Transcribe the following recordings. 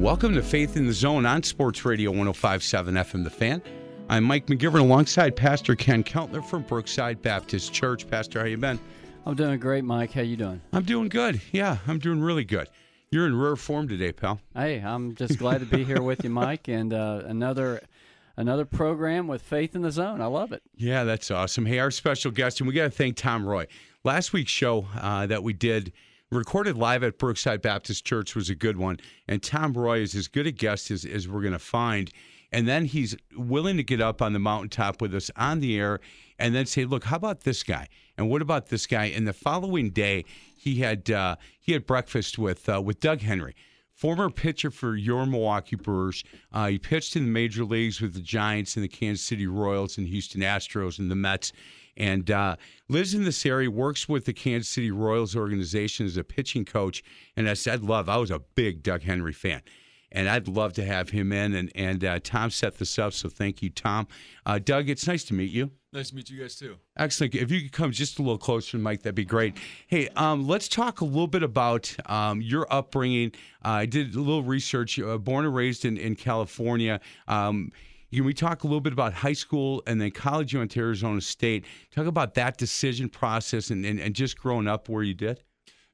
Welcome to Faith in the Zone on Sports Radio 1057 FM The Fan. I'm Mike McGivern alongside Pastor Ken Keltner from Brookside Baptist Church. Pastor, how you been? I'm doing great, Mike. How you doing? I'm doing good. Yeah, I'm doing really good. You're in rare form today, pal. Hey, I'm just glad to be here with you, Mike, and uh, another another program with Faith in the Zone. I love it. Yeah, that's awesome. Hey, our special guest, and we got to thank Tom Roy. Last week's show uh, that we did recorded live at Brookside Baptist Church was a good one, and Tom Roy is as good a guest as, as we're going to find. And then he's willing to get up on the mountaintop with us on the air and then say, look, how about this guy? And what about this guy? And the following day, he had uh, he had breakfast with uh, with Doug Henry, former pitcher for your Milwaukee Brewers. Uh, he pitched in the major leagues with the Giants and the Kansas City Royals and Houston Astros and the Mets. And uh, lives in this area, works with the Kansas City Royals organization as a pitching coach. And I said, love, I was a big Doug Henry fan and I'd love to have him in. And and uh, Tom set this up, so thank you, Tom. Uh, Doug, it's nice to meet you. Nice to meet you guys too. Excellent. If you could come just a little closer, Mike, that'd be great. Hey, um, let's talk a little bit about um, your upbringing. Uh, I did a little research. Uh, born and raised in in California. Um, can we talk a little bit about high school and then college? You went to Arizona State. Talk about that decision process and, and, and just growing up where you did.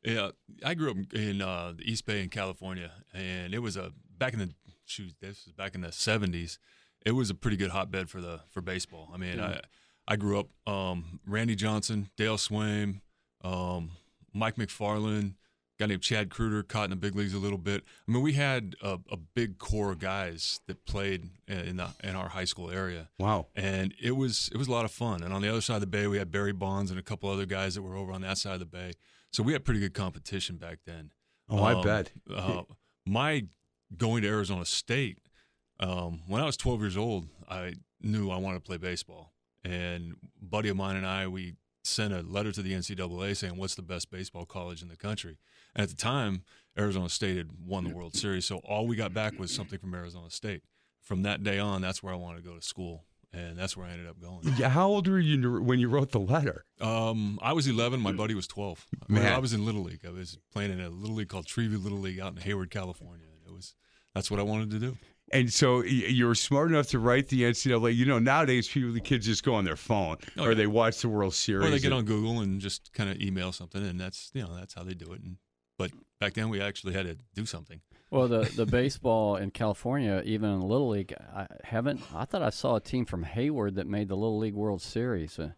Yeah, I grew up in uh, the East Bay in California, and it was a back in the shoot. This was back in the '70s. It was a pretty good hotbed for the for baseball. I mean, I I grew up um, Randy Johnson, Dale Sveum, um, Mike McFarland, guy named Chad Kruger caught in the big leagues a little bit. I mean, we had a, a big core of guys that played in the in our high school area. Wow, and it was it was a lot of fun. And on the other side of the bay, we had Barry Bonds and a couple other guys that were over on that side of the bay. So we had pretty good competition back then. Oh, I bet. uh, my going to Arizona State, um, when I was 12 years old, I knew I wanted to play baseball. And a buddy of mine and I, we sent a letter to the NCAA saying, "What's the best baseball college in the country?" And at the time, Arizona State had won the World Series, so all we got back was something from Arizona State. From that day on, that's where I wanted to go to school, and that's where I ended up going. Yeah, how old were you when you wrote the letter? Um, I was 11. My buddy was 12. Man. I was in Little League. I was playing in a little league called Treeview Little League out in Hayward, California. It was that's what I wanted to do. And so you were smart enough to write the NCAA. You know, nowadays people, the kids just go on their phone Oh, or yeah. they watch the World Series. Or they get and- on Google and just kind of email something, and that's you know that's how they do it. And, but back then we actually had to do something. Well, the the baseball in California, even in the Little League, I haven't. I thought I saw a team from Hayward that made the Little League World Series. Uh,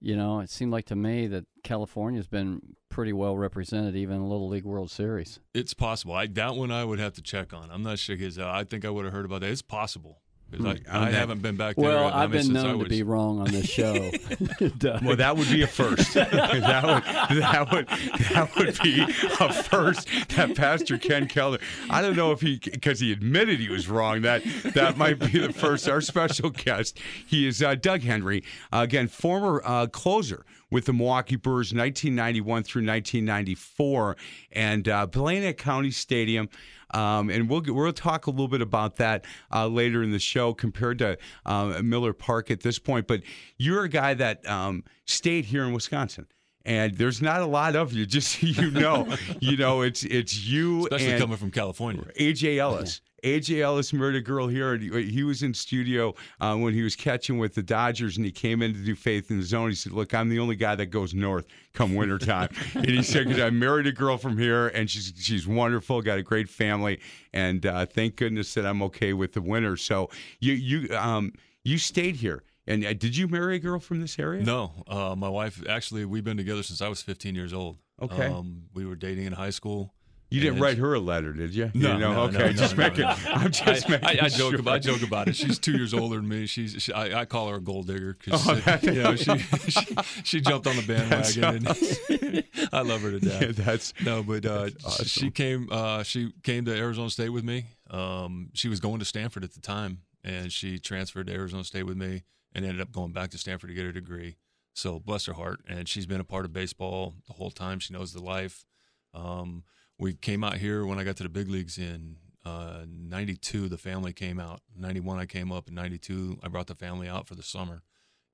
you know, it seemed like to me that California's been pretty well represented, even in Little League World Series. It's possible. I that one I would have to check on. I'm not sure because uh, I think I would have heard about that. It's possible because I, I haven't been back there. Well, I I've mean, been since I known to be wrong on this show. Well, that would be a first. that would that would that would be a first. That Pastor Ken Keller. I don't know if he because he admitted he was wrong. That that might be the first. Our special guest. He is uh, Doug Henry, uh, again former uh, closer with the Milwaukee Brewers, 1991 through 1994, and uh, County Stadium. Um, and we'll we'll talk a little bit about that uh, later in the show compared to uh, Miller Park at this point. But you're a guy that um, stayed here in Wisconsin, And there's not a lot of you, just so you know. you know, it's it's you Especially and coming from California. AJ Ellis. AJ Ellis married a girl here. And he, he was in studio uh, when he was catching with the Dodgers, and he came in to do Faith in the Zone. He said, "Look, I'm the only guy that goes north come wintertime." and he said, "Because I married a girl from here, and she's she's wonderful, got a great family, and uh, thank goodness that I'm okay with the winter." So you you um you stayed here, and uh, did you marry a girl from this area? No, uh, my wife actually we've been together since I was 15 years old. Okay. Um, we were dating in high school. You didn't write her a letter, did you? No, You know? no, okay, no, just no, making. no. I'm just I, making. I, I joke sure. about I joke about it. She's two years older than me. She's she, I, I call her a gold digger because Oh, that- you know she, she she jumped on the bandwagon and I love her to death. Yeah, that's No, but uh, That's awesome. she came. Uh, she came to Arizona State with me. Um, she was going to Stanford at the time, and she transferred to Arizona State with me, and ended up going back to Stanford to get her degree. So bless her heart, and she's been a part of baseball the whole time. She knows the life. Um, we came out here when I got to the big leagues in uh, '92. The family came out. '91, I came up. In '92, I brought the family out for the summer,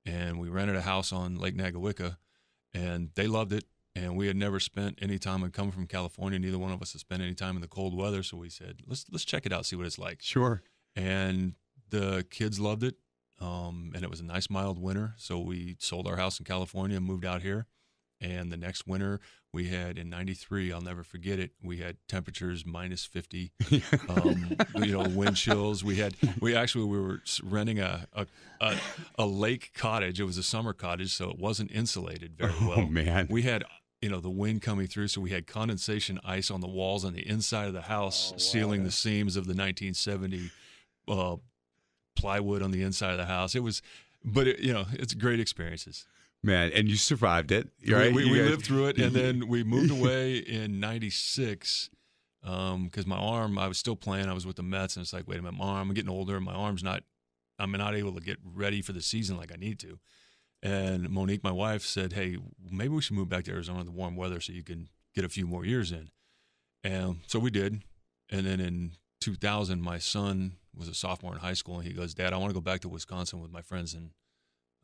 and we rented a house on Lake Nagawicka, and they loved it and we had never spent any time and come from California. Neither one of us had spent any time in the cold weather, so we said let's let's check it out, see what it's like. sure. And the kids loved it, um, and it was a nice mild winter. So we sold our house in California and moved out here. And the next winter we had in '93, I'll never forget it. We had temperatures minus 50, um, you know, wind chills. We had we actually we were renting a, a a a lake cottage. It was a summer cottage, so it wasn't insulated very well. Oh man. We had, you know, the wind coming through, so we had condensation ice on the walls on the inside of the house, sealing the seams of the 1970 uh, plywood on the inside of the house. It was, but it, you know, it's great experiences. Man, and you survived it, We- right? We, we guys- lived through it, and then we moved away in '96 because um, my arm, I was still playing. I was with the Mets, and it's like, wait a minute, my arm, I'm getting older, and my arm's not, I'm not able to get ready for the season like I need to. And Monique, my wife, said, "Hey, maybe we should move back to Arizona in the warm weather so you can get a few more years in." And so we did. And then in 2000, my son was a sophomore in high school, and he goes, "Dad, I want to go back to Wisconsin with my friends and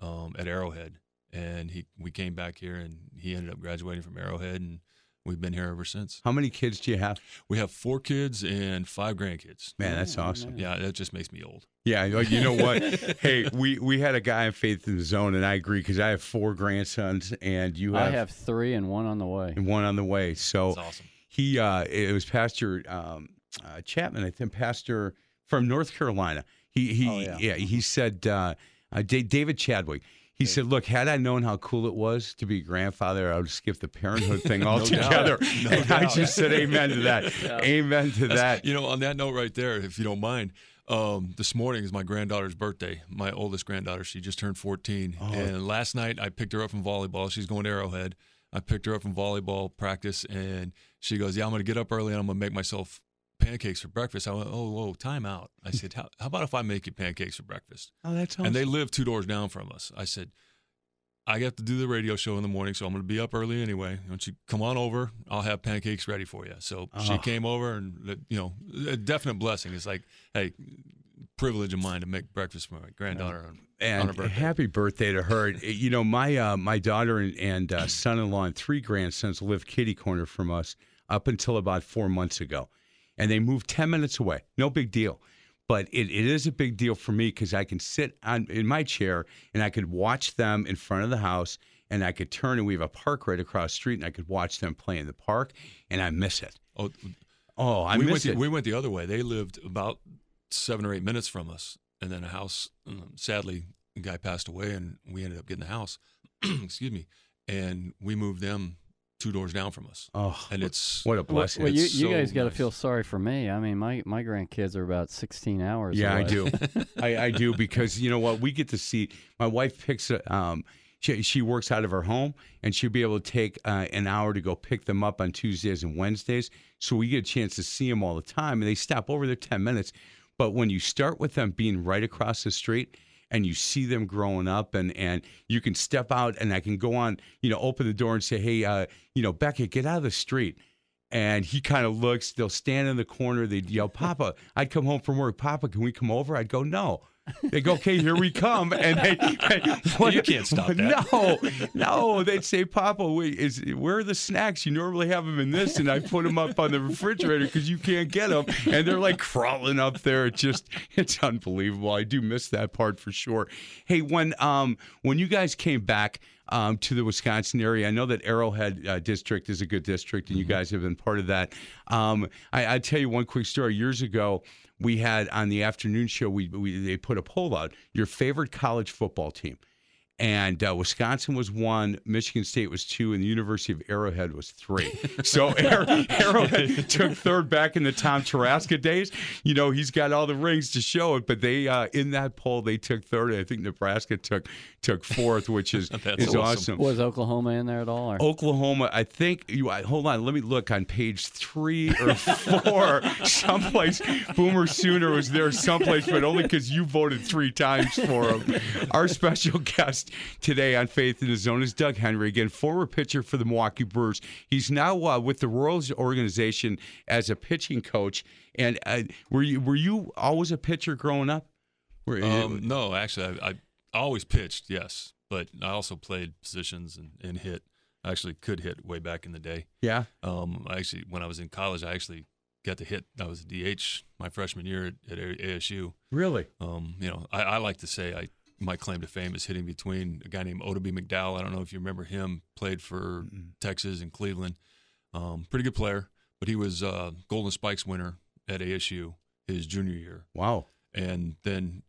um, at Arrowhead." And he, we came back here, and he ended up graduating from Arrowhead, and we've been here ever since. How many kids do you have? We have four kids and five grandkids. Man, that's Oh, awesome. man. Yeah, that just makes me old. Yeah, you you know what? hey, we we had a guy in Faith in the Zone, and I agree because I have four grandsons, and you I have, have three and one on the way. and one on the way. So That's awesome. he, uh, it was Pastor um, uh, Chapman, I think, Pastor from North Carolina. He he Oh, yeah. yeah. he said uh, uh, Da- David Chadwick. He said, "Look, had I known how cool it was to be a grandfather, I would skip the parenthood thing altogether." No and I just said, "Amen to that. Amen to that." You know, on that note right there, if you don't mind, um, this morning is my granddaughter's birthday. My oldest granddaughter, she just turned 14. Oh. And last night I picked her up from volleyball. She's going to Arrowhead. I picked her up from volleyball practice, and she goes, "Yeah, I'm going to get up early and I'm going to make myself pancakes for breakfast." I went, "Oh, whoa, time out." I said, "How, how about if I make you pancakes for breakfast?" Oh, that's awesome. And they live two doors down from us. I said, I have to do the radio show in the morning, so I'm going to be up early anyway. Why don't you come on over? I'll have pancakes ready for you. So she Oh. came over, and you know, a definite blessing. It's like, hey, privilege of mine to make breakfast for my granddaughter on, and birthday. happy birthday to her. you know, my uh, my daughter and, and uh, son-in-law and three grandsons live kitty corner from us up until about four months ago, and they moved ten minutes away. No big deal, but it, it is a big deal for me because I can sit on in my chair and I could watch them in front of the house, and I could turn and we have a park right across the street, and I could watch them play in the park, and I miss it. oh, Oh, I we went miss the, it. we went the other way. They lived about seven or eight minutes from us, and then a house. Um, sadly, the guy passed away, and we ended up getting the house. Excuse me, and we moved them two doors down from us, oh, and it's what a blessing! well, you, you so guys got to nice. feel sorry for me. I mean, my, my grandkids are about 16 hours Yeah, I do. I, I do because you know what? We get to see. My wife picks. a- Um, she she works out of her home, and she'll be able to take uh, an hour to go pick them up on Tuesdays and Wednesdays. So we get a chance to see them all the time, and they stop over there ten minutes. But when you start with them being right across the street. And you see them growing up, and, and you can step out, and I can go on, you know, open the door and say, "Hey, uh, you know, Beckett, get out of the street." And he kind of looks. They'll stand in the corner. They'd yell, "Papa!" I'd come home from work. Papa, can we come over? I'd go, "No, They go, okay, here we come, and they, You can't stop that. No, no, they'd say, Papa, wait, is where are the snacks? You normally have them in this, and I put them up on the refrigerator because you can't get them, and they're like crawling up there. It just, it's unbelievable. I do miss that part for sure. Hey, when um when you guys came back um, to the Wisconsin area. I know that Arrowhead uh, District is a good district, and you guys have been part of that. Um, I, I tell you one quick story. Years ago, we had on the afternoon show, we, we they put a poll out: your favorite college football team. And uh, Wisconsin was one, Michigan State was two, and the University of Arrowhead was three. So Arrow, Arrowhead took third back in the Tom Taraska days. You know, he's got all the rings to show it, but they uh, in that poll they took third. I think Nebraska took took fourth, which is is awesome. awesome. Was Oklahoma in there at all? Or? Oklahoma, I think you I- hold on, let me look on page three or four. someplace Boomer Sooner was there someplace, but only because you voted three times for him. Our special guest today on Faith in the Zone is Doug Henry, again, former pitcher for the Milwaukee Brewers. He's now uh, with the Royals organization as a pitching coach. And uh, were you were you always a pitcher growing up? Were, Um, no, actually, I, I always pitched, yes, but I also played positions and, and hit. I actually could hit way back in the day. yeah. Um, I actually, when I was in college, I actually got to hit. I was a DH my freshman year at, at ASU. Really? Um, you know, I, I like to say I my claim to fame is hitting between a guy named Oddibe McDowell. I don't know if you remember him. Played for Texas and Cleveland. Um, pretty good player, but he was uh, Golden Spikes winner at ASU his junior year, Wow. and then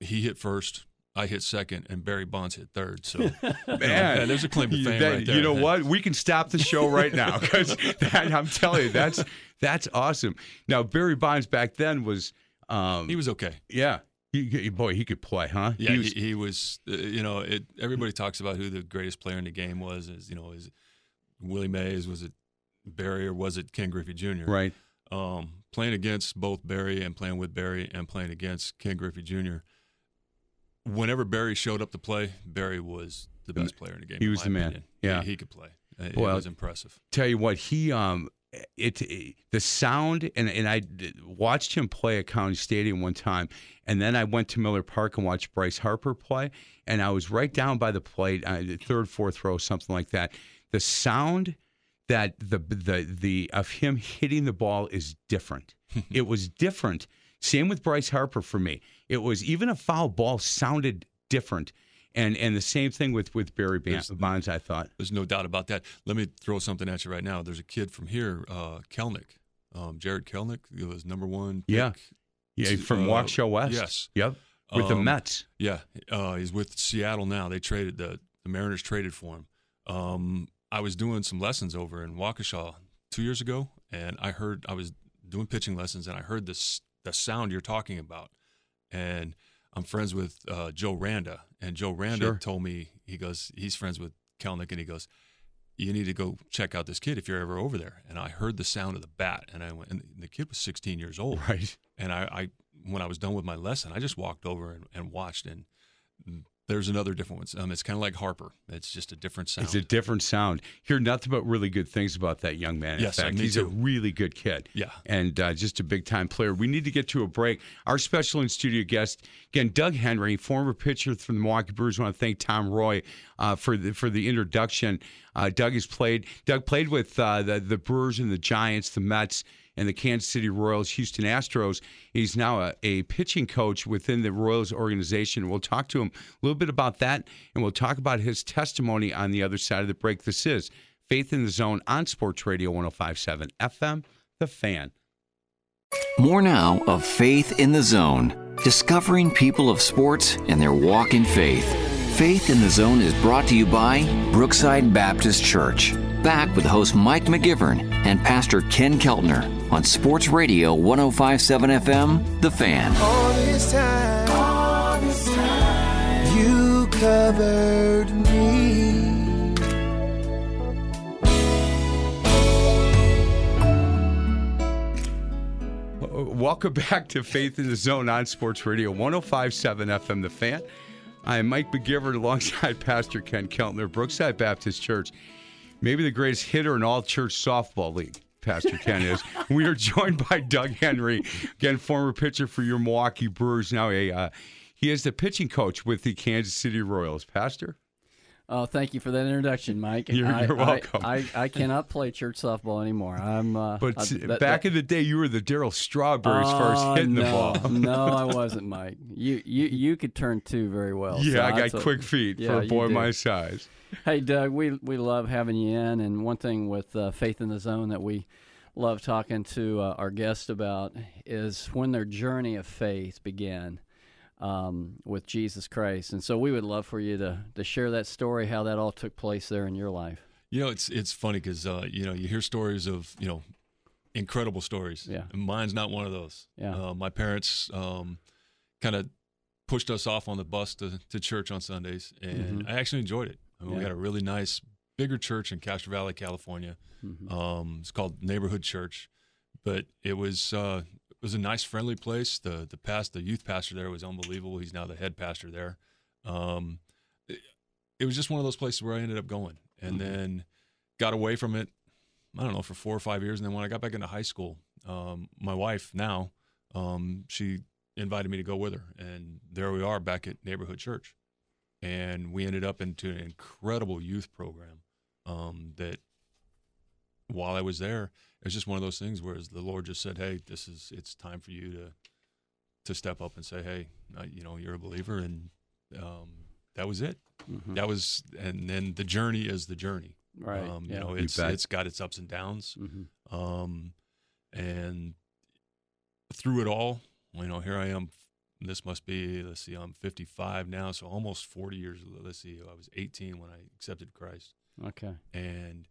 he hit first. I hit second, and Barry Bonds hit third. So, Man, yeah, there's a claim to fame that- right there. You know what? We can stop the show right now because I'm telling you, that's that's awesome. Now Barry Bonds back then was, um, He was okay. yeah, he, he- boy, he could play, huh? Yeah, He he was- was, he, was uh, you know, it, everybody talks about who the greatest player in the game was. Is you know, is Willie Mays? Was it Barry or was it Ken Griffey Jr.? right. Um, playing against both Barry and playing with Barry and playing against Ken Griffey Jr. Whenever Barry showed up to play, Barry was the best player in the game. He was the man. opinion. Yeah. he, he could play. It, Well, it was impressive. Tell you what, he um, it, the sound and and I watched him play at County Stadium one time, and then I went to Miller Park and watched Bryce Harper play, and I was right down by the plate, uh, the third, fourth row, something like that. The sound that the the the of him hitting the ball is different. it was different. Same with Bryce Harper for me. It was even a foul ball sounded different. And and the same thing with with Barry Ban- There's- Bonds, I thought. There's no doubt about that. Let me throw something at you right now. There's a kid from here, uh, Kelenic, um, Jarred Kelenic. He was number one. Pick. Yeah. Yeah, from Uh, Waukesha West. yes. Yep. With the Um, Mets. Yeah, uh, he's with Seattle now. They traded the the Mariners traded for him. Um, I was doing some lessons over in Waukesha two years ago, and I heard I was doing pitching lessons, and I heard this the sound you're talking about, and I'm friends with uh, Joe Randa, and Joe Randa Sure. told me he goes he's friends with Kelenic, and he goes. You need to go check out this kid if you're ever over there. And I heard the sound of the bat, and I went. And the kid was 16 years old, Right. and I, I when I was done with my lesson, I just walked over and, and watched, and there's another different one. Um, it's kind of like Harper. It's just a different sound. It's a different sound. Hear nothing but really good things about that young man. In Yes, fact, he's a really good kid. Yeah. And uh, just a big time player. We need to get to a break. Our special in studio guest, again, Doug Henry, former pitcher from the Milwaukee Brewers. I want to thank Tom Roy uh, for the for the introduction. Uh, Doug has played. Doug played with uh, the the Brewers and the Giants, the Mets, and the Kansas City Royals, Houston Astros. He's now a, a pitching coach within the Royals organization. We'll talk to him a little bit about that, and we'll talk about his testimony on the other side of the break. This is Faith in the Zone on Sports Radio 1057 FM, The Fan. More now of Faith in the Zone, discovering people of sports and their walk in faith. Faith in the Zone is brought to you by Brookside Baptist Church. Back with host Mike McGivern and Pastor Ken Keltner on Sports Radio 1057 FM, The Fan. All this time, all this time, you covered me. Uh, Welcome back to Faith in the Zone on Sports Radio 1057 FM The Fan. I am Mike McGivern alongside Pastor Ken Keltner, Brookside Baptist Church, maybe the greatest hitter in all church softball league. Pastor Ken is. we are joined by Doug Henry, again, former pitcher for your Milwaukee Brewers, now a uh, he is the pitching coach with the Kansas City Royals. Pastor? Oh, thank you for that introduction, Mike. You're, I, you're welcome. I, I, I, cannot play church softball anymore. I'm. Uh, but I, that, back that, in the day, you were the Darryl Strawberry as far as hitting no, the ball. no, I wasn't, Mike. You you you could turn two very well. Yeah, so I got quick feet yeah, for a boy my size. Hey, Doug, we we love having you in, and one thing with uh, Faith in the Zone that we love talking to uh, our guests about is when their journey of faith began um, with Jesus Christ. And so we would love for you to, to share that story, how that all took place there in your life. You know, it's it's funny because uh, you know you hear stories of you know incredible stories. Yeah, mine's not one of those. Yeah, uh, my parents um, kind of pushed us off on the bus to, to church on Sundays, and mm-hmm. I actually enjoyed it. I mean, yeah. We had a really nice, bigger church in Castro Valley, California. Mm-hmm. Um, it's called Neighborhood Church, but it was uh, it was a nice, friendly place. The the past the youth pastor there was unbelievable. He's now the head pastor there. Um, it, it, was just one of those places where I ended up going, and mm-hmm. then got away from it. I don't know for four or five years, and then when I got back into high school, um, my wife now um, she invited me to go with her, and there we are back at Neighborhood Church, and we ended up into an incredible youth program um, that while I was there, it was just one of those things where the Lord just said, "Hey, this is it's time for you to to step up and say, hey, uh, you know, you're a believer," and um, that was it. Mm-hmm. That was, and then the journey is the journey. Right. Um, yeah. You know, it's it's got its ups and downs, mm-hmm. um, and through it all, you know, here I am. This must be let's see, I'm 55 now, so almost 40 years. Let's see, I was 18 when I accepted Christ. Okay. And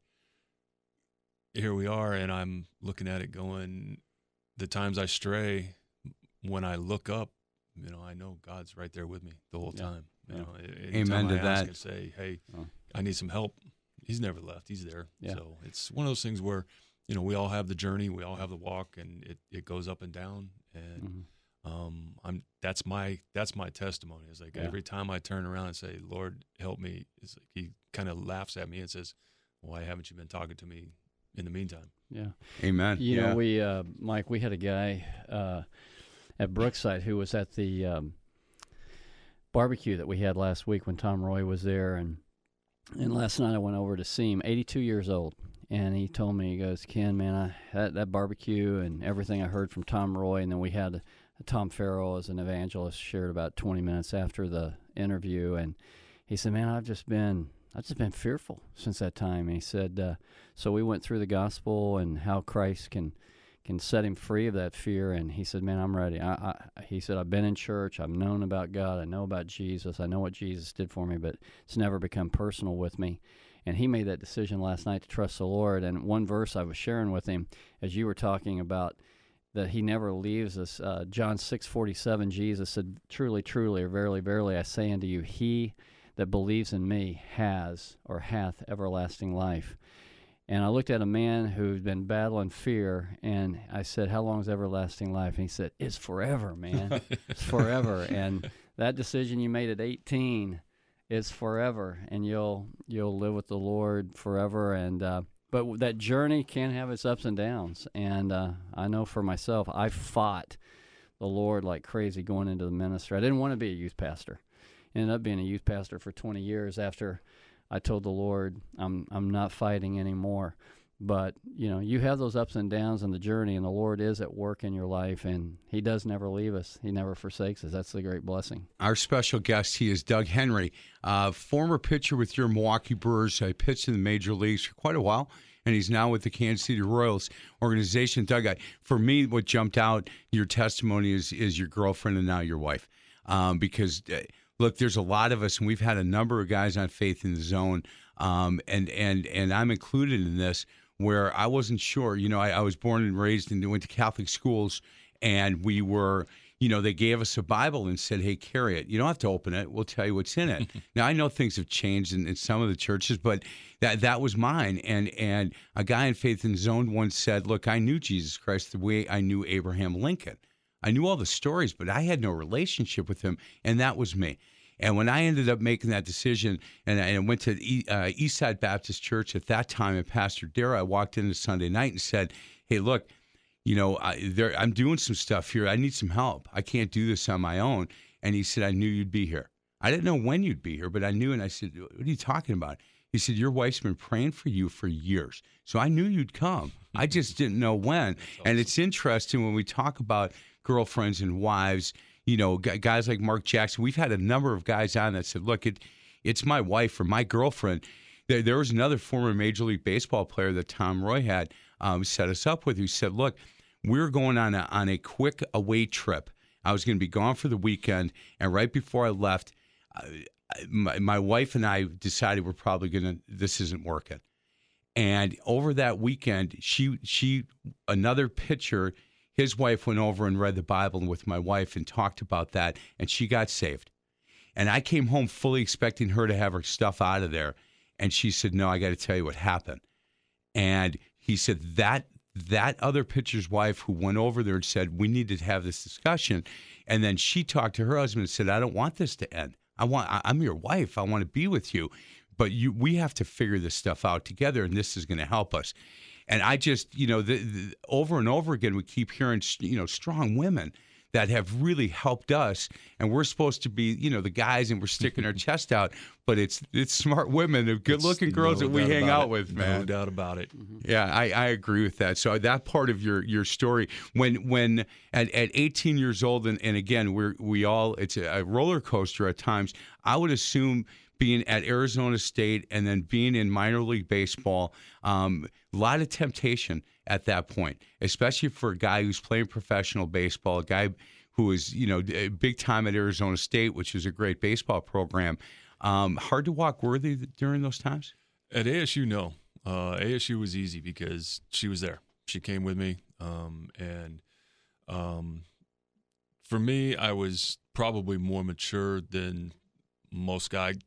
here we are, and I'm looking at it going, the times I stray, when I look up, you know, I know God's right there with me the whole yeah. time. You yeah. know, Amen to I that. and say, hey, oh. I need some help. He's never left. He's there. Yeah. So it's one of those things where, you know, we all have the journey, we all have the walk, and it, it goes up and down. And mm-hmm. Um, I'm that's my that's my testimony. Is like yeah. every time I turn around and say, Lord, help me, it's like he kind of laughs at me and says, Why haven't you been talking to me in the meantime? Yeah. Amen. You yeah. know, we, uh, Mike, we had a guy uh, at Brookside who was at the um, barbecue that we had last week when Tom Roy was there. And, and last night I went over to see him, 82 years old. And he told me, he goes, Ken, man, I, that, that barbecue and everything I heard from Tom Roy. And then we had Tom Farrell as an evangelist shared about 20 minutes after the interview. And he said, man, I've just been I've just been fearful since that time. And he said, uh, so we went through the gospel and how Christ can can set him free of that fear. And he said, man, I'm ready. I, I, he said, I've been in church. I've known about God. I know about Jesus. I know what Jesus did for me, but it's never become personal with me. And he made that decision last night to trust the Lord. And one verse I was sharing with him, as you were talking about, that he never leaves us. Uh, John six forty seven. Jesus said, "Truly, truly, or verily, verily, I say unto you, he." that believes in me has or hath everlasting life. And I looked at a man who'd been battling fear, and I said, How long is everlasting life? And he said, It's forever, man. it's forever. And that decision you made at 18 is forever, and you'll you'll live with the Lord forever. And uh, but that journey can have its ups and downs. And uh, I know for myself, I fought the Lord like crazy going into the ministry. I didn't want to be a youth pastor ended up being a youth pastor for 20 years after I told the Lord I'm I'm not fighting anymore. But you know, you have those ups and downs in the journey, and the Lord is at work in your life, and He does never leave us. He never forsakes us. That's the great blessing. Our special guest, he is Doug Henry, uh, former pitcher with your Milwaukee Brewers. I pitched in the major leagues for quite a while, and he's now with the Kansas City Royals organization. Doug, I, for me, what jumped out your testimony is is your girlfriend and now your wife, um, because. Uh, look, there's a lot of us, and we've had a number of guys on Faith in the Zone, um, and and and I'm included in this, where I wasn't sure. You know, I, I was born and raised and went to Catholic schools, and we were. You know, they gave us a Bible and said, "Hey, carry it. You don't have to open it. We'll tell you what's in it." now, I know things have changed in, in some of the churches, but that that was mine. And and a guy in Faith in Zone once said, "Look, I knew Jesus Christ the way I knew Abraham Lincoln. I knew all the stories, but I had no relationship with him, and that was me." And when I ended up making that decision, and I, and went to E- uh, Eastside Baptist Church at that time, and Pastor Dara, I walked in on Sunday night and said, "Hey, look, you know, I, there, I'm doing some stuff here. I need some help. I can't do this on my own." And he said, "I knew you'd be here. I didn't know when you'd be here, but I knew." And I said, "What are you talking about?" He said, Your wife's been praying for you for years. So I knew you'd come. I just didn't know when. And it's interesting when we talk about girlfriends and wives, you know, guys like Mark Jackson. We've had a number of guys on that said, Look, it, it's my wife or my girlfriend. There, there was another former Major League Baseball player that Tom Roy had um, set us up with who said, Look, we're going on a, on a quick away trip. I was going to be gone for the weekend. And right before I left, my, my wife and I decided we're probably gonna this isn't working. And over that weekend, she she another pitcher, his wife went over and read the Bible with my wife and talked about that, and she got saved. And I came home fully expecting her to have her stuff out of there, and she said, "No, I got to tell you what happened." And he said that that other pitcher's wife who went over there and said, "We need to have this discussion," and then she talked to her husband and said, "I don't want this to end. I want. I'm your wife. I want to be with you, but you. We have to figure this stuff out together, and this is going to help us." And I just, you know, the, the, over and over again, we keep hearing, you know, strong women that have really helped us, and we're supposed to be, you know, the guys, and we're sticking our chest out. But it's it's smart women, and good-looking girls no that we hang out it. with, man No doubt about it. Yeah, I, I agree with that. So that part of your your story, when when at, at 18 years old, and, and again, we're we all it's a, a roller coaster at times. I would assume being at Arizona State and then being in minor league baseball, um, a lot of temptation at that point, especially for a guy who's playing professional baseball, a guy who is you know big time at Arizona State, which is a great baseball program. Um, hard to walk worthy during those times. At ASU, no. Uh, ASU was easy because she was there. She came with me, um, and um, for me, I was probably more mature than most guys.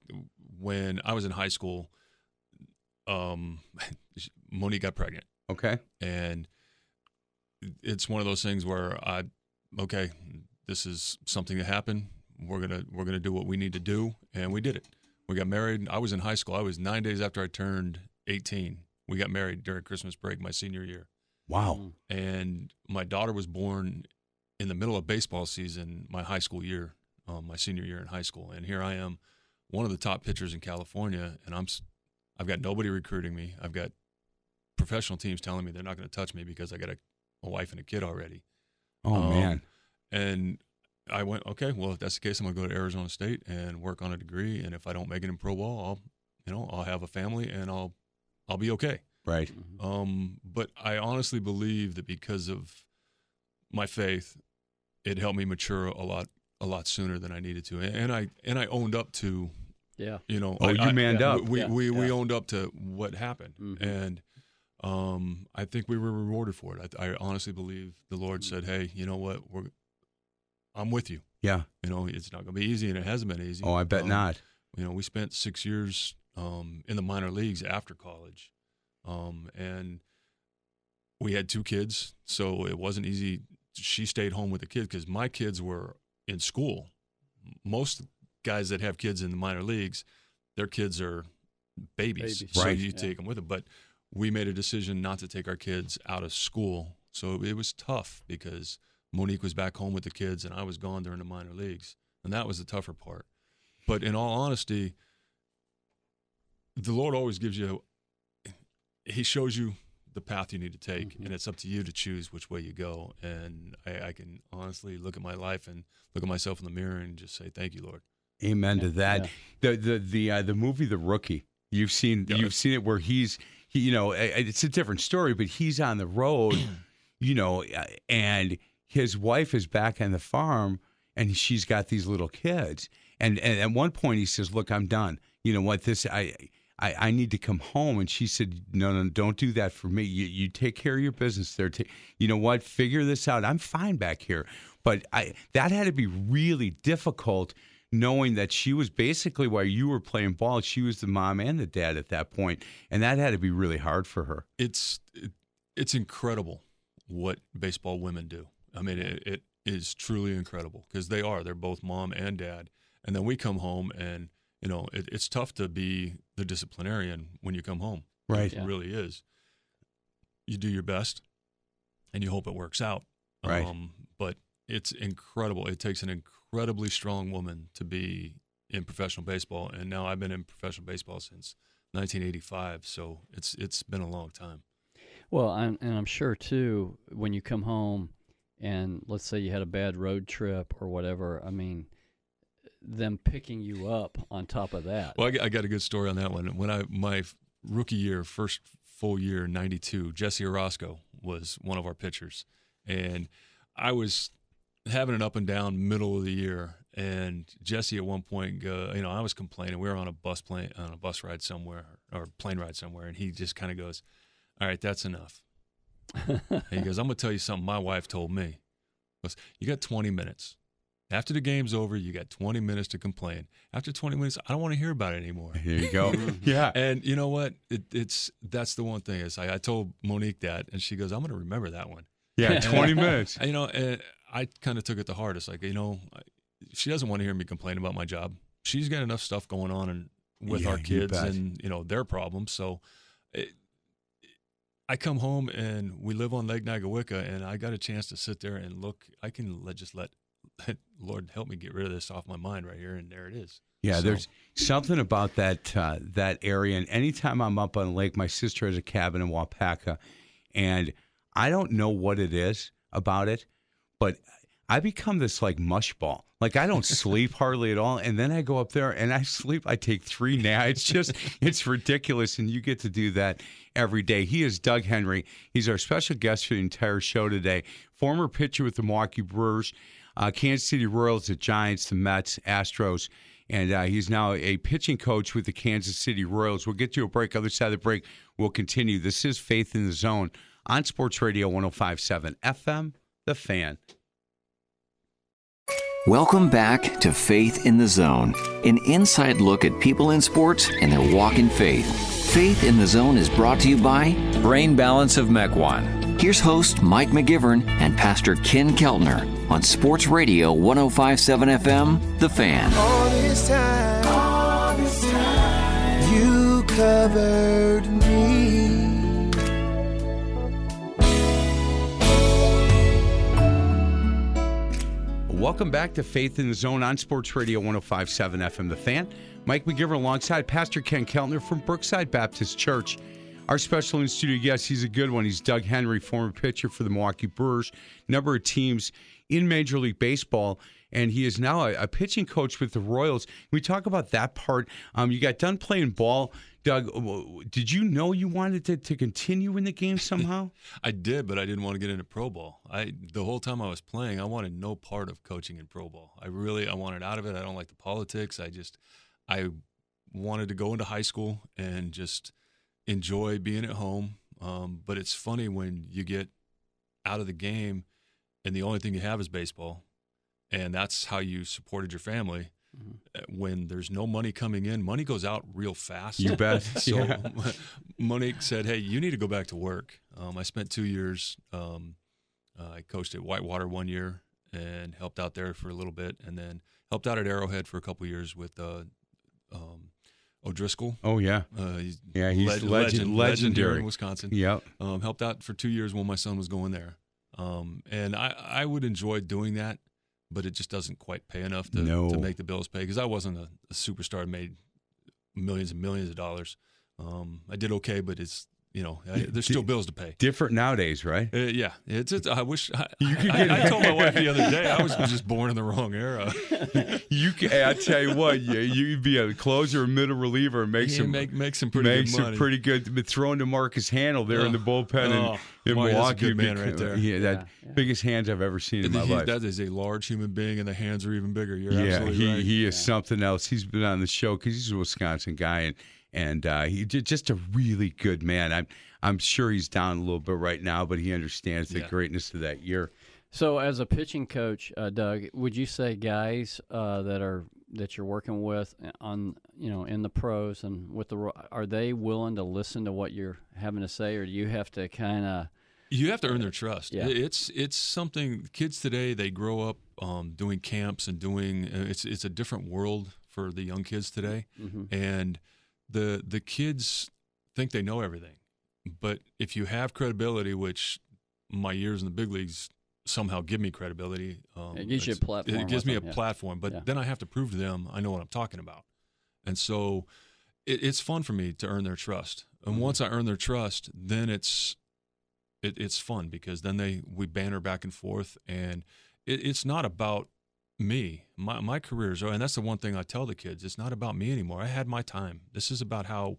When I was in high school, um, Monique got pregnant, Okay. and it's one of those things where I, okay, this is something that happened. We're gonna we're gonna do what we need to do, and we did it. We got married. I was in high school. I was nine days after I turned 18. We got married during Christmas break, my senior year, Wow. and my daughter was born in the middle of baseball season, my high school year, um, my senior year in high school, and here I am, one of the top pitchers in California, and I'm, I've got nobody recruiting me. I've got professional teams telling me they're not going to touch me because I got a, a wife and a kid already. Oh Um, man. And I went, okay, well, if that's the case, I'm going to go to Arizona State and work on a degree. And if I don't make it in pro ball, I'll, you know, I'll have a family and I'll, I'll be okay. Right. Um, but I honestly believe that because of my faith, it helped me mature a lot, a lot sooner than I needed to. And I, and I owned up to, Yeah. you know, Oh, I- you I- manned we- up. We, Yeah, we, we yeah. owned up to what happened. Mhm. And, um, I think we were rewarded for it. I, I honestly believe the Lord said, Hey, you know what? We're, I'm with you. Yeah. You know, it's not going to be easy, and it hasn't been easy. Oh, I bet Um, not. You know, we spent six years um, in the minor leagues after college, um, and we had two kids, so it wasn't easy. She stayed home with the kids because my kids were in school. Most guys that have kids in the minor leagues, their kids are babies, Babies. so Right. you Yeah. take them with them. But we made a decision not to take our kids out of school, so it was tough because Monique was back home with the kids, and I was gone during the minor leagues, and that was the tougher part. But in all honesty, the Lord always gives you, He shows you the path you need to take, Mm-hmm. and it's up to you to choose which way you go. And I, I can honestly look at my life and look at myself in the mirror and just say, "Thank you, Lord." Amen to that. yeah. The the the uh, the movie The Rookie. You've seen Yeah. you've seen it where he's he you know it's a different story, but he's on the road, you know, and his wife is back on the farm, and she's got these little kids. And and at one point he says, "Look, I'm done. You know what? This I." I, I need to come home. And she said, No, no, don't do that for me. You, you take care of your business there. Ta- you know what? Figure this out. I'm fine back here. But I that had to be really difficult knowing that she was basically while you were playing ball, she was the mom and the dad at that point, and that had to be really hard for her. It's it, it's incredible what baseball women do. I mean, it, it is truly incredible because they are. They're both mom and dad, and then we come home and you know it, it's tough to be the disciplinarian when you come home. Right. It really is. You do your best, and you hope it works out. Right. Um, but it's incredible. It takes an incredibly strong woman to be in professional baseball, and now I've been in professional baseball since 1985. So it's it's been a long time. Well, I'm, and I'm sure too when you come home, and let's say you had a bad road trip or whatever. I mean, them picking you up on top of that. Well, I got, I got a good story on that one. When I my rookie year, first full year, '92, Jesse Orosco was one of our pitchers, and I was having an up and down middle of the year. And Jesse at one point, go, you know, I was complaining. We were on a bus plane on a bus ride somewhere or plane ride somewhere, and he just kind of goes, "All right, that's enough." he goes, "I'm gonna tell you something. My wife told me. You got 20 minutes." After the game's over, you got 20 minutes to complain. After 20 minutes, I don't want to hear about it anymore. Here you go. yeah. And you know what? It, it's that's the one thing is I, I told Monique that, and she goes, "I'm going to remember that one." Yeah. 20 minutes. You know, and I kind of took it the hardest. Like you know, I- she doesn't want to hear me complain about my job. She's got enough stuff going on and with Yeah, our kids bet. and you know their problems. So. It, I come home and we live on Lake Nagawicka, and I got a chance to sit there and look. I can let, just let, Lord help me get rid of this off my mind right here, and there it is. Yeah, So- there's something about that uh, that area. And anytime I'm up on lake, my sister has a cabin in Waupaca, and I don't know what it is about it, but I become this like mush ball. Like I don't sleep hardly at all, and then I go up there and I sleep. I take three naps. It's just it's ridiculous, and you get to do that every day. He is Doug Henry. He's our special guest for the entire show today. Former pitcher with the Milwaukee Brewers, uh, Kansas City Royals, the Giants, the Mets, Astros. And uh, he's now a pitching coach with the Kansas City Royals. We'll get to a break. Other side of the break, we'll continue. This is Faith in the Zone on Sports Radio 1057 FM, The Fan. Welcome back to Faith in the Zone, an inside look at people in sports and their walk in faith. Faith in the Zone is brought to you by Brain Balance of Mequon. Here's host Mike McGivern and Pastor Ken Keltner on Sports Radio 1057 FM, The Fan. All this time, all this time, you covered me. Welcome back to Faith in the Zone on Sports Radio 1057 FM The Fan. Mike McGivern alongside Pastor Ken Keltner from Brookside Baptist Church. Our special in studio guest, he's a good one. He's Doug Henry, former pitcher for the Milwaukee Brewers, number of teams in Major League Baseball, and he is now a, pitching coach with the Royals. We talk about that part. Um, you got done playing ball. Doug, did you know you wanted to, to continue in the game somehow? I did, but I didn't want to get into pro ball. I the whole time I was playing, I wanted no part of coaching in pro ball. I really I wanted out of it. I don't like the politics. I just I wanted to go into high school and just enjoy being at home. Um, but it's funny when you get out of the game and the only thing you have is baseball, and that's how you supported your family. Uh, When there's no money coming in, money goes out real fast. You bet. So Yeah. Monique said, "Hey, you need to go back to work." Um, I spent two years. Um, uh, I coached at Whitewater one year and helped out there for a little bit, and then helped out at Arrowhead for a couple years with uh, um, O'Driscoll. Oh, yeah. Uh, he's Yeah, he's leg- legend- legend, legendary. in Wisconsin. Yep. Um, helped out for two years when my son was going there, um, and I, I would enjoy doing that, but it just doesn't quite pay enough to, No. to make the bills pay because I wasn't a, a superstar made millions and millions of dollars. Um, I did okay, but it's you know I, there's still bills to pay. Different nowadays, right? Uh, yeah, it's, it's. I wish I, You could I, get- I told my wife the other day I was just born in the wrong era. You, can, hey, I tell you what, you, you'd be a closer, or middle reliever, and make Yeah, some make make some pretty make good some money. pretty good. But throwing to Marcus Hanel there in the Oh, bullpen oh, in, in Mark, that's a Milwaukee, good man right there. Yeah, that Yeah, yeah. biggest hands I've ever seen in my He- life. that is a large human being, and the hands are even bigger. You're yeah, absolutely he right. he is something else. He's been on the show because he's a Wisconsin guy, and and uh, he j- just a really good man. I'm I'm sure he's down a little bit right now, but he understands the Yeah. greatness of that year. So, as a pitching coach, uh, Doug, would you say guys uh, that are that you're working with on you know in the pros and with the are they willing to listen to what you're having to say, or do you have to kind of You have to earn their trust. Yeah. It's it's something kids today they grow up um, doing camps and doing uh, it's it's a different world for the young kids today, Mm-hmm. and the the kids think they know everything, but if you have credibility, which my years in the big leagues somehow give me credibility, um, It gives you a platform It gives me a yeah. platform, but Yeah. then I have to prove to them I know what I'm talking about, and so it, it's fun for me to earn their trust. And Mm-hmm. once I earn their trust, then it's it, it's fun because then they we banter back and forth, and it, it's not about me. My my career is, and that's the one thing I tell the kids. It's not about me anymore. I had my time. This is about how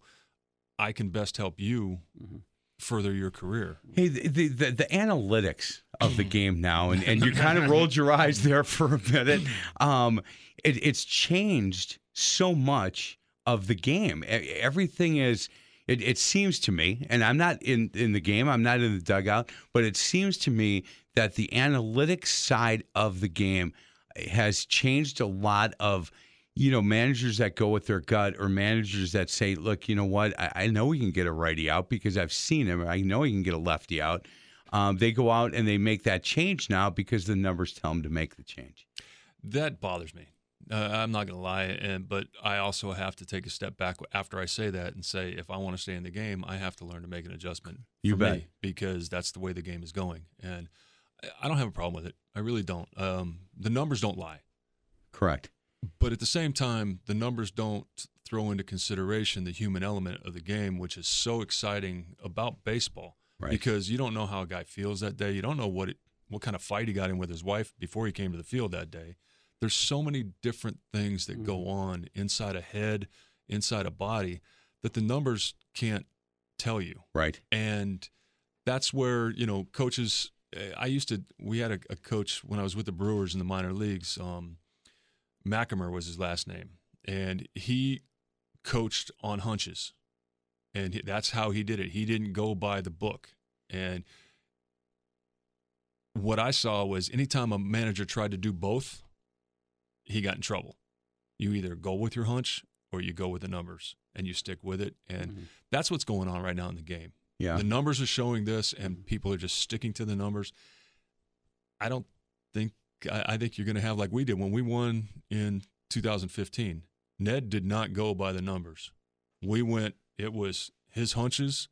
I can best help you Mm-hmm. further your career. Hey, the, the, the, the analytics of the game now, and, and you kind of rolled your eyes there for a minute. Um, it, it's changed so much of the game. Everything is. It, it seems to me, and I'm not in, in the game, I'm not in the dugout, but it seems to me that the analytics side of the game has changed a lot of you know, managers that go with their gut or managers that say, look, you know what, I, I know we can get a righty out because I've seen him. I know he can get a lefty out. Um, they go out and they make that change now because the numbers tell them to make the change. That bothers me. Uh, I'm not going to lie, and but I also have to take a step back after I say that and say if I want to stay in the game, I have to learn to make an adjustment. You bet. because that's the way the game is going, and I- I don't have a problem with it. I really don't. Um, the numbers don't lie, Correct. but at the same time, the numbers don't throw into consideration the human element of the game, which is so exciting about baseball. Right. Because you don't know how a guy feels that day. You don't know what it, what kind of fight he got in with his wife before he came to the field that day. There's so many different things that go on inside a head, inside a body, that the numbers can't tell you Right. and that's where you know coaches i used to we had a, a coach when i was with the brewers in the minor leagues um Mackimer was his last name and he coached on hunches and he, that's how he did it. He didn't go by the book and what i saw was anytime a manager tried to do both he got in trouble. You either go with your hunch or you go with the numbers and you stick with it and that's what's going on right now in the game Yeah. the numbers are showing this, and people are just sticking to the numbers. I don't think I, I think you're going to have like we did when we won in 2015. Ned did not go by the numbers. We went. It was his hunches,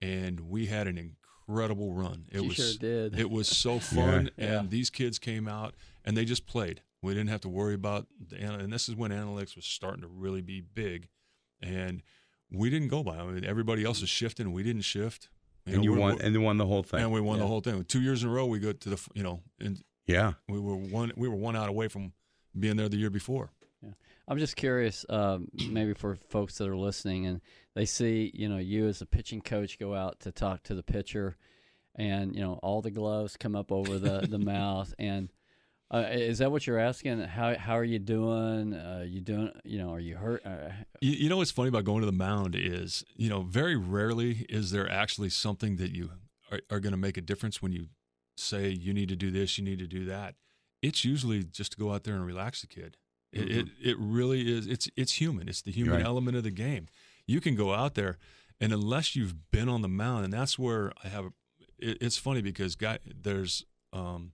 and we had an incredible run. It You was sure did. It was so fun, Yeah. and these kids came out and they just played. We didn't have to worry about the and this is when analytics was starting to really be big, and we didn't go by. I mean, everybody else is shifting, we didn't shift. and know, you won and you won the whole thing. and we won Yeah. the whole thing. Two years in a row, we go to the you know, and yeah. we were one we were one out away from being there the year before. Yeah. I'm just curious, um, maybe for folks that are listening and they see, you know, you as a pitching coach go out to talk to the pitcher, and you know all the gloves come up over the the mouth, and uh, is that what you're asking? How how are you doing? Uh, you doing? You know, are you hurt? Uh, You, you know what's funny about going to the mound is you know very rarely is there actually something that you are, are going to make a difference when you say you need to do this, you need to do that. It's usually just to go out there and relax the kid. It, it it really is. It's it's human. It's the human Right. element of the game. You can go out there, and unless you've been on the mound, and that's where I have. It, it's funny because guy there's um,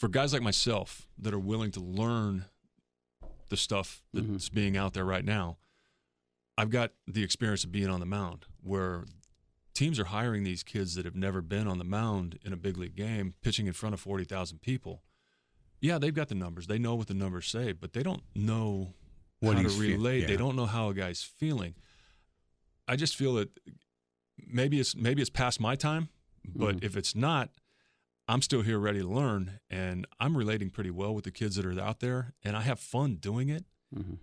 for guys like myself that are willing to learn the stuff that's being out there right now. I've got the experience of being on the mound where teams are hiring these kids that have never been on the mound in a big league game, pitching in front of 40,000 people. Yeah, they've got the numbers. They know what the numbers say, but they don't know What how to relate. They don't know how a guy's feeling. I just feel that maybe it's maybe it's past my time, but Mm-hmm. if it's not, I'm still here ready to learn and I'm relating pretty well with the kids that are out there and I have fun doing it. mhm.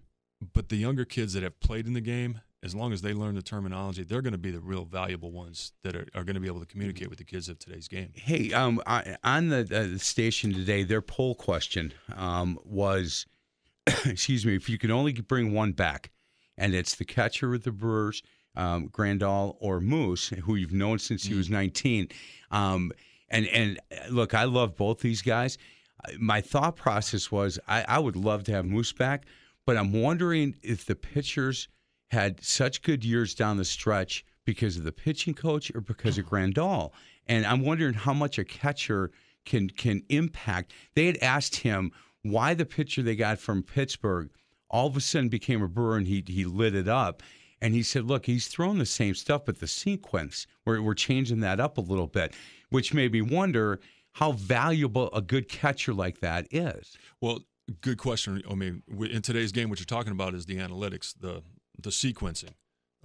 But the younger kids that have played in the game, as long as they learn the terminology, they're going to be the real valuable ones that are, are going to be able to communicate with the kids of today's game. Hey, um, I, on the, uh, station today, their poll question um, was, excuse me, if you could only bring one back, and it's the catcher of the Brewers, um, Grandal or Moose, who you've known since he was 19. Um, and and uh, look, I love both these guys. Uh, My thought process was I, I would love to have Moose back, but I'm wondering if the pitchers had such good years down the stretch because of the pitching coach or because of Grandal. And I'm wondering how much a catcher can can impact. They had asked him why the pitcher they got from Pittsburgh all of a sudden became a Brewer, and he he lit it up. And he said, "Look, he's throwing the same stuff, but the sequence we're we're changing that up a little bit, which made me wonder." How valuable a good catcher like that is. Well, good question. I mean, in today's game, what you're talking about is the analytics, the the sequencing.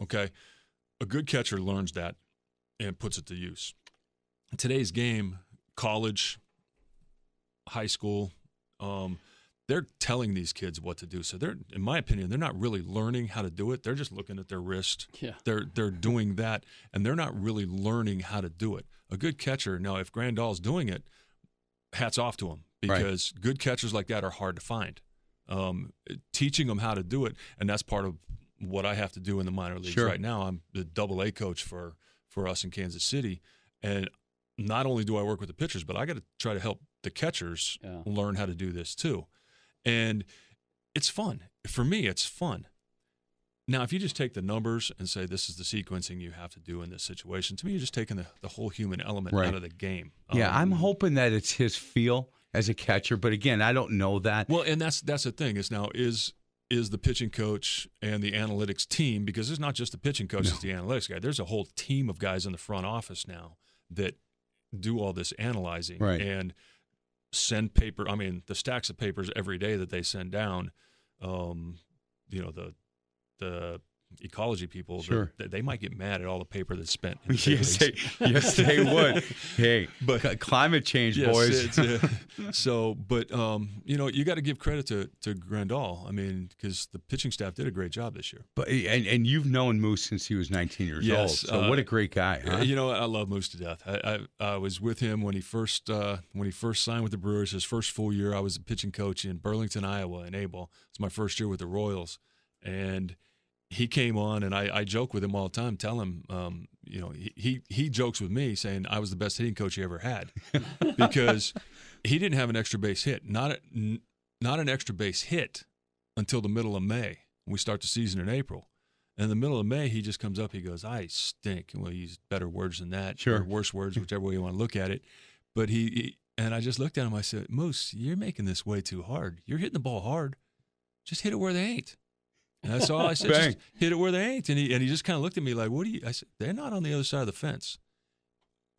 Okay, a good catcher learns that and puts it to use. In today's game, college, high school, um, they're telling these kids what to do. So they're, in my opinion, they're not really learning how to do it. They're just looking at their wrist. Yeah. They're they're doing that, and they're not really learning how to do it. A good catcher. Now, if Grandal's doing it, hats off to him because right. good catchers like that are hard to find. Um, teaching them how to do it, and that's part of what I have to do in the minor leagues sure. right now. I'm the Double A coach for for us in Kansas City, and not only do I work with the pitchers, but I got to try to help the catchers yeah. learn how to do this too. And it's fun. For me, it's fun. Now, if you just take the numbers and say this is the sequencing you have to do in this situation, to me, you're just taking the, the whole human element right. out of the game. Yeah, um, I'm hoping that it's his feel as a catcher, but again, I don't know that. Well, and that's that's the thing is now is is the pitching coach and the analytics team because it's not just the pitching coach, No. it's the analytics guy. There's a whole team of guys in the front office now that do all this analyzing Right. and send paper. I mean, the stacks of papers every day that they send down. Um, you know the the ecology people. Sure. They, they might get mad at all the paper that's spent. the yes, they, yes, they would. Hey, But- c- climate change, Yes, boys. uh, so, but um, you know, you got to give credit to to Grandal. I mean, because the pitching staff did a great job this year. but and, and you've known Moose since he was 19 years Yes, old. So uh, what a great guy, huh? You know, I love Moose to death. I, I, I was with him when he first uh, when he first signed with the Brewers. His first full year, I was a pitching coach in Burlington, Iowa, in Able. It's my first year with the Royals, and he came on, and I, I joke with him all the time. Tell him, um, you know, he, he he jokes with me saying I was the best hitting coach he ever had because he didn't have an extra base hit, not a, n- not an extra base hit until the middle of May. We start the season in April. And in the middle of May, he just comes up. He goes, "I stink." Well, he used better words than that, Sure. or worse words, whichever way you want to look at it. But he, he and I just looked at him. I said, "Moose, you're making this way too hard. You're hitting the ball hard. Just hit it where they ain't." And that's all I said. Just hit it where they ain't. And he and he just kind of looked at me like, "What do you?" I said, "They're not on the other side of the fence."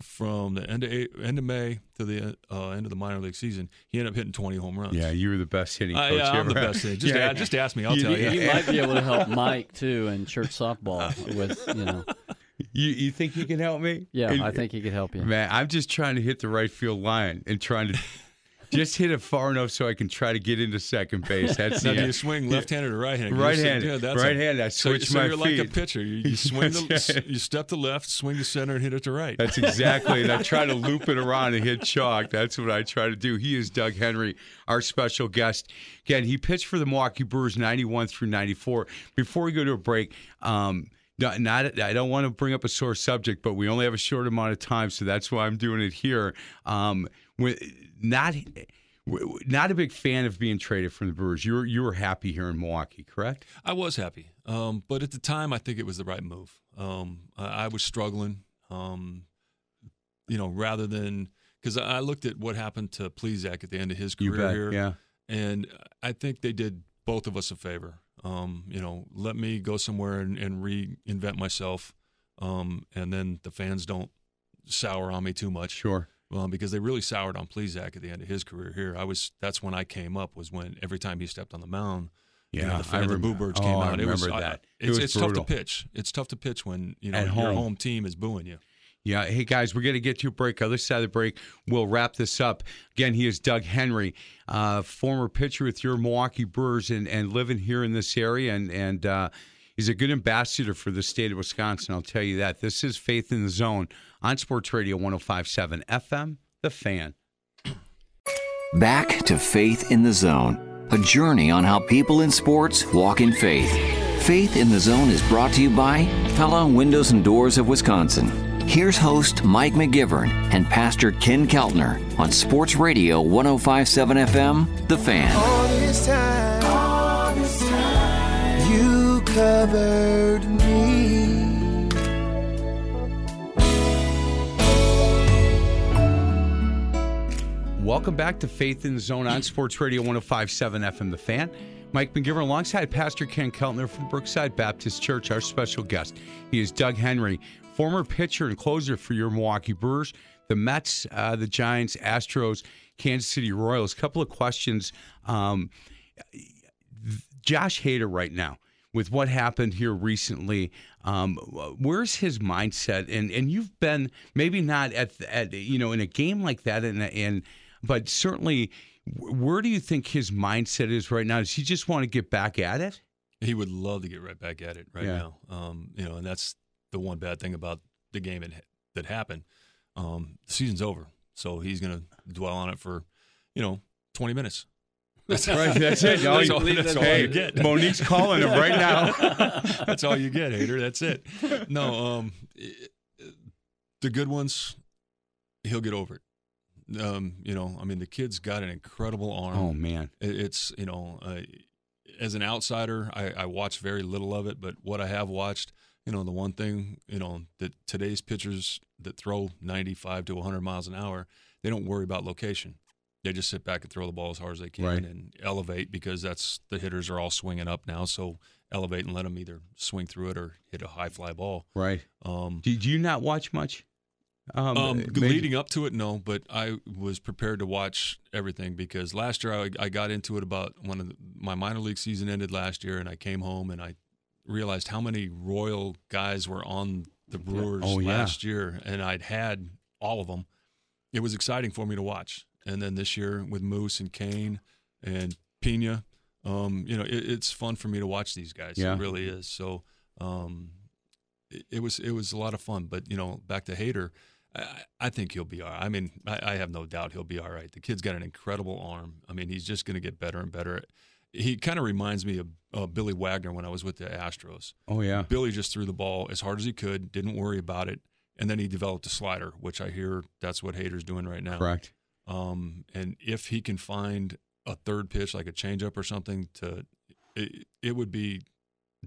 From the end of A- end of May to the uh, end of the minor league season, he ended up hitting 20 home runs. yeah, you were the best hitting Uh, coach yeah, I'm ever the best. Thing. Just, Yeah. just ask me. I'll You- tell you. You might be able to help Mike too in church softball with you know. You, you think you can help me? Yeah, And- I think he could help you. Man, I'm just trying to hit the right field line and trying to just hit it far enough so I can try to get into second base. That's Now, the do you swing left-handed or right-handed? Right-handed. Yeah, that's Right-handed. I so, switch so my you're like a pitcher. You, you swing the, right. you step to left, swing to center, and hit it to right. That's exactly. and I try to loop it around and hit chalk. That's what I try to do. He is Doug Henry, our special guest. Again, he pitched for the Milwaukee Brewers 91 through 94. Before we go to a break, um, not, not I don't want to bring up a sore subject, but we only have a short amount of time, so that's why I'm doing it here. Um, when, not. Not a big fan of being traded from the Brewers. You were you were happy here in Milwaukee, correct? I was happy, um, but at the time, I think it was the right move. Um, I, I was struggling, um, you know, rather than because I looked at what happened to Plesac at the end of his career bet. here, Yeah. and I think they did both of us a favor. Um, you know, let me go somewhere and, and reinvent myself, um, and then the fans don't sour on me too much. Sure. Um, because they really soured on Plesac at the end of his career here. I was that's when I came up was when every time he stepped on the mound, you know, Yeah, the, fan, I the boo birds came oh, I out. it was remember I- that. It it's, was it's tough to pitch. It's tough to pitch when you know At your home. home team is booing you. Yeah. Hey, guys, we're going to get to a break. Other side of the break, we'll wrap this up. Again, he is Doug Henry, uh, former pitcher with your Milwaukee Brewers and, and living here in this area. And, and uh, he's a good ambassador for the state of Wisconsin. I'll tell you that. This is Faith in the Zone on Sports Radio 1057 FM, The Fan. Back to Faith in the Zone, a journey on how people in sports walk in faith. Faith in the Zone is brought to you by Pella Windows and Doors of Wisconsin. Here's host Mike McGivern and Pastor Ken Keltner on Sports Radio 1057 FM, The Fan. Covered me. welcome back to Faith in the Zone on Sports Radio 1057 FM The Fan. Mike McGivern alongside Pastor Ken Keltner from Brookside Baptist Church, our special guest. He is Doug Henry, former pitcher and closer for your Milwaukee Brewers, the Mets, uh, the Giants, Astros, Kansas City Royals. A couple of questions. Um, Josh Hader right now with what happened here recently. Um, where's his mindset? And and you've been maybe not at at you know in a game like that, and and but certainly, where do you think his mindset is right now? Does he just want to get back at it? He would love to get right back at it right Yeah. now. Um, you know, and that's the one bad thing about the game that, that happened. Um, the season's over, so he's going to dwell on it for, you know, 20 minutes. That's Right, that's it. That's all, Leave that's all Hey, you get. Monique's calling him right now. that's all you get, Hader. That's it. No, um, the good ones, he'll get over it. Um, you know, I mean, the kid's got an incredible arm. Oh man, It's you know, uh, as an outsider, I, I watch very little of it, but what I have watched, you know, the one thing you know that today's pitchers that throw 95 to 100 miles an hour, they don't worry about location. They just sit back and throw the ball as hard as they can Right. and elevate because that's the hitters are all swinging up now. So elevate and let them either swing through it or hit a high fly ball. right? Um, do you not watch much? Um, um, leading up to it, no, but I was prepared to watch everything because last year I, I got into it about when of the- my minor league season ended last year, and I came home and I realized how many Royal guys were on the Brewers Oh, yeah. last year, and I'd had all of them. It was exciting for me to watch, and then this year with Moose and Cain and Pena, um, you know, it, it's fun for me to watch these guys. Yeah. It really is. So. Um, it, it was it was a lot of fun, but you know, back to Hader, I, I think he'll be all right. I mean, I, I have no doubt he'll be all right. The kid's got an incredible arm. I mean, he's just going to get better and better. He kind of reminds me of uh, Billy Wagner when I was with the Astros. oh yeah, Billy just threw the ball as hard as he could, didn't worry about it, and then he developed a slider, which I hear that's what Hader's doing right now. correct. Um, and if he can find a third pitch like a changeup or something, to it, it would be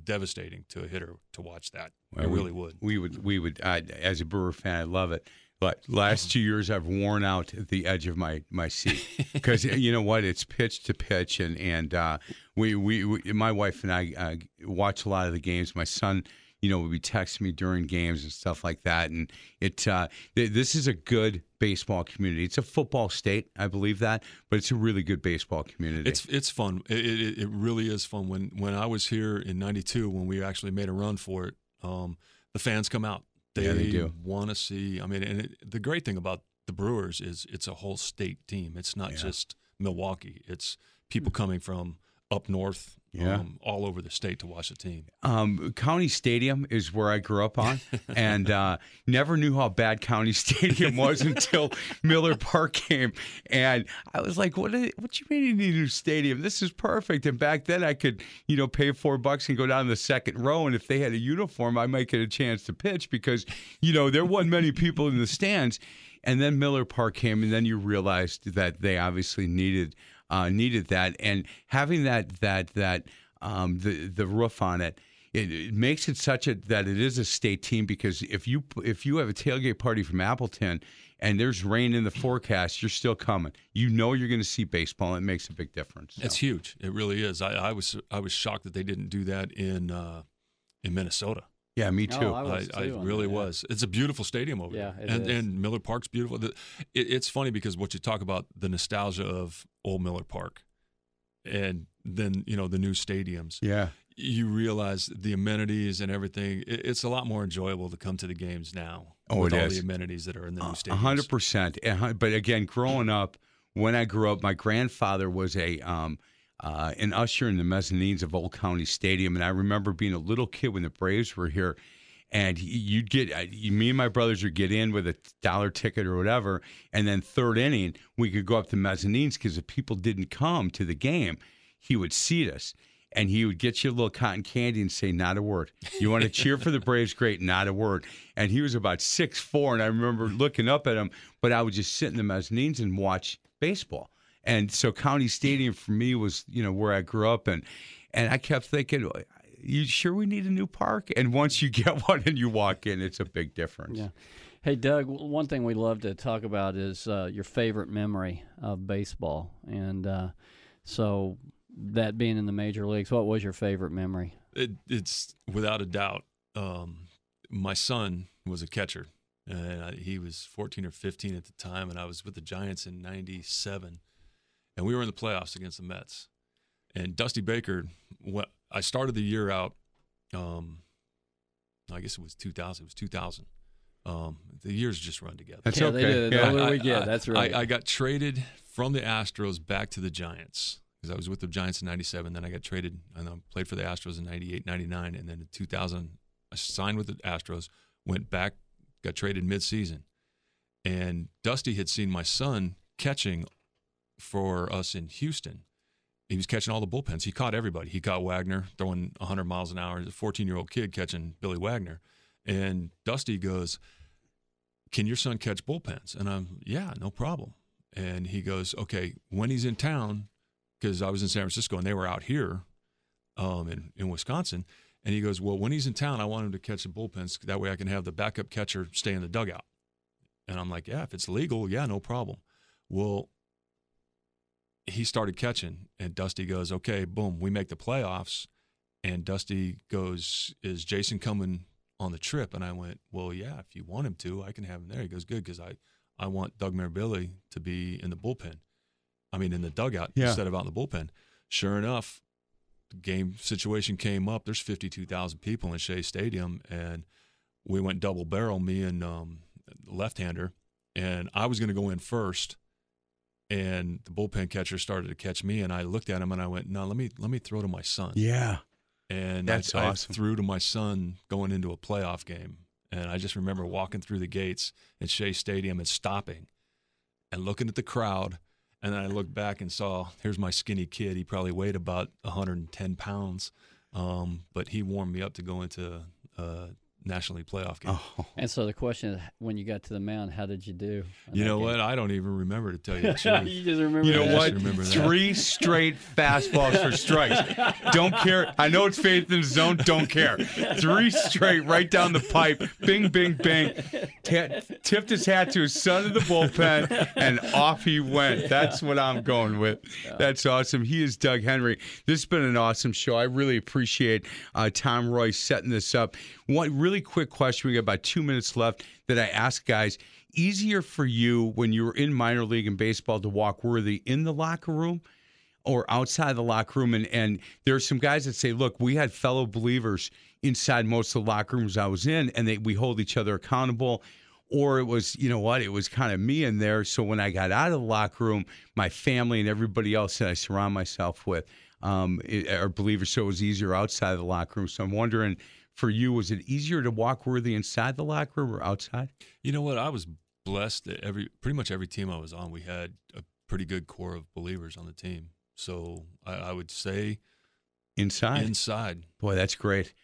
devastating to a hitter to watch that. Well, it we- really would. We would, we would. I, as a Brewer fan, I love it. But last two years, I've worn out the edge of my my seat because you know what? It's pitch to pitch, and and uh, we, we we my wife and I uh, watch a lot of the games. My son, you know, would be texting me during games and stuff like that. And it uh, th- this is a good baseball community. It's a football state, I believe that, but it's a really good baseball community. It's it's fun. It, it, it really is fun. When when I was here in '92, when we actually made a run for it, um, the fans come out. They, Yeah, they do. want to see. I mean, and it, the great thing about the Brewers is it's a whole state team. It's not Yeah. just Milwaukee. It's people coming from up north, Yeah. um, all over the state to watch the team. um, County Stadium is where I grew up on, and uh, never knew how bad County Stadium was until Miller Park came, and I was like, "What? i- What you mean you need a new stadium? This is perfect." And back then, I could, you know, pay four bucks and go down the second row, and if they had a uniform, I might get a chance to pitch because, you know, there wasn't many people in the stands. And then Miller Park came, and then you realized that they obviously needed uh, needed that, and having that that that um, the the roof on it. It, it makes it such a that it is a state team because if you if you have a tailgate party from Appleton and there's rain in the forecast, you're still coming. You know you're going to see baseball. And it makes a big difference. It's huge. It really is. I, I was I was shocked that they didn't do that in uh, in Minnesota. yeah, me Oh, too. I was I, I too on really that, yeah. was. It's a beautiful stadium over Yeah, there, it and is. and Miller Park's beautiful. The, it, it's funny because what you talk about the nostalgia of old Miller Park, and then you know the new stadiums. yeah, You realize the amenities and everything. It's a lot more enjoyable to come to the games now. Oh, with it all is. the amenities that are in the new A stadiums. hundred percent. But again, growing up, when I grew up, my grandfather was a um, uh, an usher in the mezzanines of Old County Stadium, and I remember being a little kid when the Braves were here. And you'd get uh, me and my brothers would get in with a dollar ticket or whatever, and then third inning we could go up to mezzanines because if people didn't come to the game, he would seat us, and he would get you a little cotton candy and say not a word. You want to cheer for the Braves? Great, not a word. And he was about six four, and I remember looking up at him, but I would just sit in the mezzanines and watch baseball. And so County Stadium for me was, you know, where I grew up, and and I kept thinking, you sure we need a new park? And once you get one and you walk in, it's a big difference. Yeah. Hey, Doug, one thing we love to talk about is uh, your favorite memory of baseball. And uh, so, that being in the major leagues, what was your favorite memory? It, it's without a doubt. Um, my son was a catcher, and I, he was 14 or 15 at the time, and I was with the Giants in '97, and we were in the playoffs against the Mets. And Dusty Baker, what I started the year out, um, I guess it was 2000. It was 2000. Um, the years just run together. That's yeah, okay. They did. The Yeah. older we I- get, I- that's right. I, I got traded from the Astros back to the Giants because I was with the Giants in 97. Then I got traded and I played for the Astros in 98, 99. And then in 2000, I signed with the Astros, went back, got traded midseason. And Dusty had seen my son catching for us in Houston. He was catching all the bullpens. He caught everybody. He caught Wagner throwing 100 miles an hour. He's a 14 year old kid catching Billy Wagner. And Dusty goes, Can your son catch bullpens? And I'm, Yeah, no problem. And he goes, Okay, when he's in town, because I was in San Francisco and they were out here um, in, in Wisconsin. And he goes, Well, when he's in town, I want him to catch the bullpens. That way I can have the backup catcher stay in the dugout. And I'm like, Yeah, if it's legal, yeah, no problem. Well, he started catching, and Dusty goes, Okay, boom, we make the playoffs. And Dusty goes, Is Jason coming on the trip? And I went, Well, yeah, if you want him to, I can have him there. He goes, Good, because I, I want Doug Mirabelli to be in the bullpen. I mean, in the dugout Yeah. instead of out in the bullpen. Sure enough, the game situation came up. There's 52,000 people in Shea Stadium, and we went double barrel, me and um, left hander. And I was going to go in first, and the bullpen catcher started to catch me, and I looked at him and I went, "No, let me let me throw to my son." Yeah. and That's I, I threw to my son going into a playoff game, and I just remember walking through the gates at Shea Stadium and stopping, and looking at the crowd, and then I looked back and saw here's my skinny kid. He probably weighed about 110 pounds, um, but he warmed me up to go into a National League playoff game. Oh. and so the question is, when you got to the mound, how did you do? you know game? what? I don't even remember to tell you the truth. you just remember You know that? I what? should remember that. Three straight fastballs for strikes. Don't care. I know it's faith in the zone. Don't care. Three straight right down the pipe. Bing, bing, bing. T- tipped his hat to his son in the bullpen, and off he went. That's what I'm going with. That's awesome. He is Doug Henry. This has been an awesome show. I really appreciate uh, Tom Roy setting this up. One really quick question. We got about two minutes left that I ask guys. Easier for you when you were in minor league and baseball to walk worthy in the locker room or outside the locker room. And, and there are some guys that say, look, we had fellow believers inside most of the locker rooms I was in, and they, we hold each other accountable. Or it was, you know what, it was kind of me in there. So when I got out of the locker room, my family and everybody else that I surround myself with um, it- are believers. So it was easier outside of the locker room. So I'm wondering, for you, was it easier to walk worthy inside the locker room or outside? You know what? I was blessed that every pretty much every team I was on, we had a pretty good core of believers on the team. So I, I would say Inside. inside. Boy, that's great.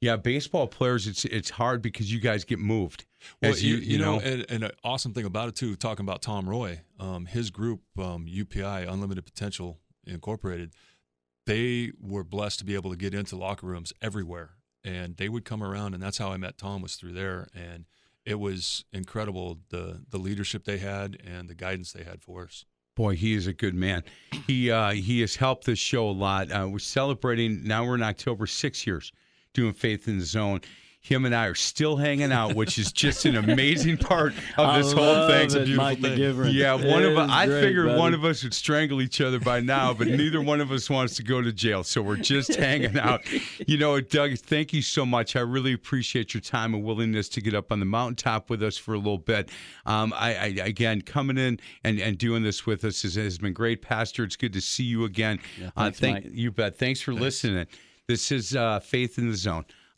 Yeah, baseball players, it's it's hard because you guys get moved. Well, As you, you know, and, and an awesome thing about it too, talking about Tom Roy, um, his group, um, UPI, Unlimited Potential Incorporated, they were blessed to be able to get into locker rooms everywhere, and they would come around, and that's how I met Tom was through there, and it was incredible the the leadership they had and the guidance they had for us. Boy, he is a good man. He uh, he has helped this show a lot. Uh, we're celebrating now. We're in October, six years doing Faith in the Zone. Him and I are still hanging out, which is just an amazing part of I this whole love thing. it, Mike McGivern. Yeah, one It of us. I great, figured one of us would strangle each other by now, but neither one of us wants to go to jail, so we're just hanging out. You know, Doug, thank you so much. I really appreciate your time and willingness to get up on the mountaintop with us for a little bit. Um, I, I again coming in and, and doing this with us has, has been great, Pastor. It's good to see you again. Yeah, uh, thank Mike. you, bet. Thanks for listening. This is uh, Faith in the Zone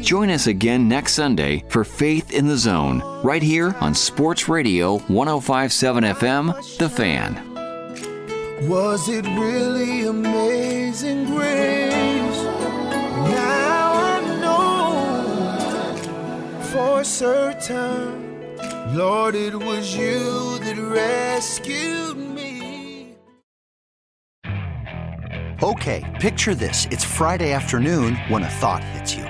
Join us again next Sunday for Faith in the Zone, right here on Sports Radio 1057 FM, The Fan. Was it really amazing grace? Now I know for certain, Lord, it was you that rescued me. Okay, picture this. It's Friday afternoon when a thought hits you.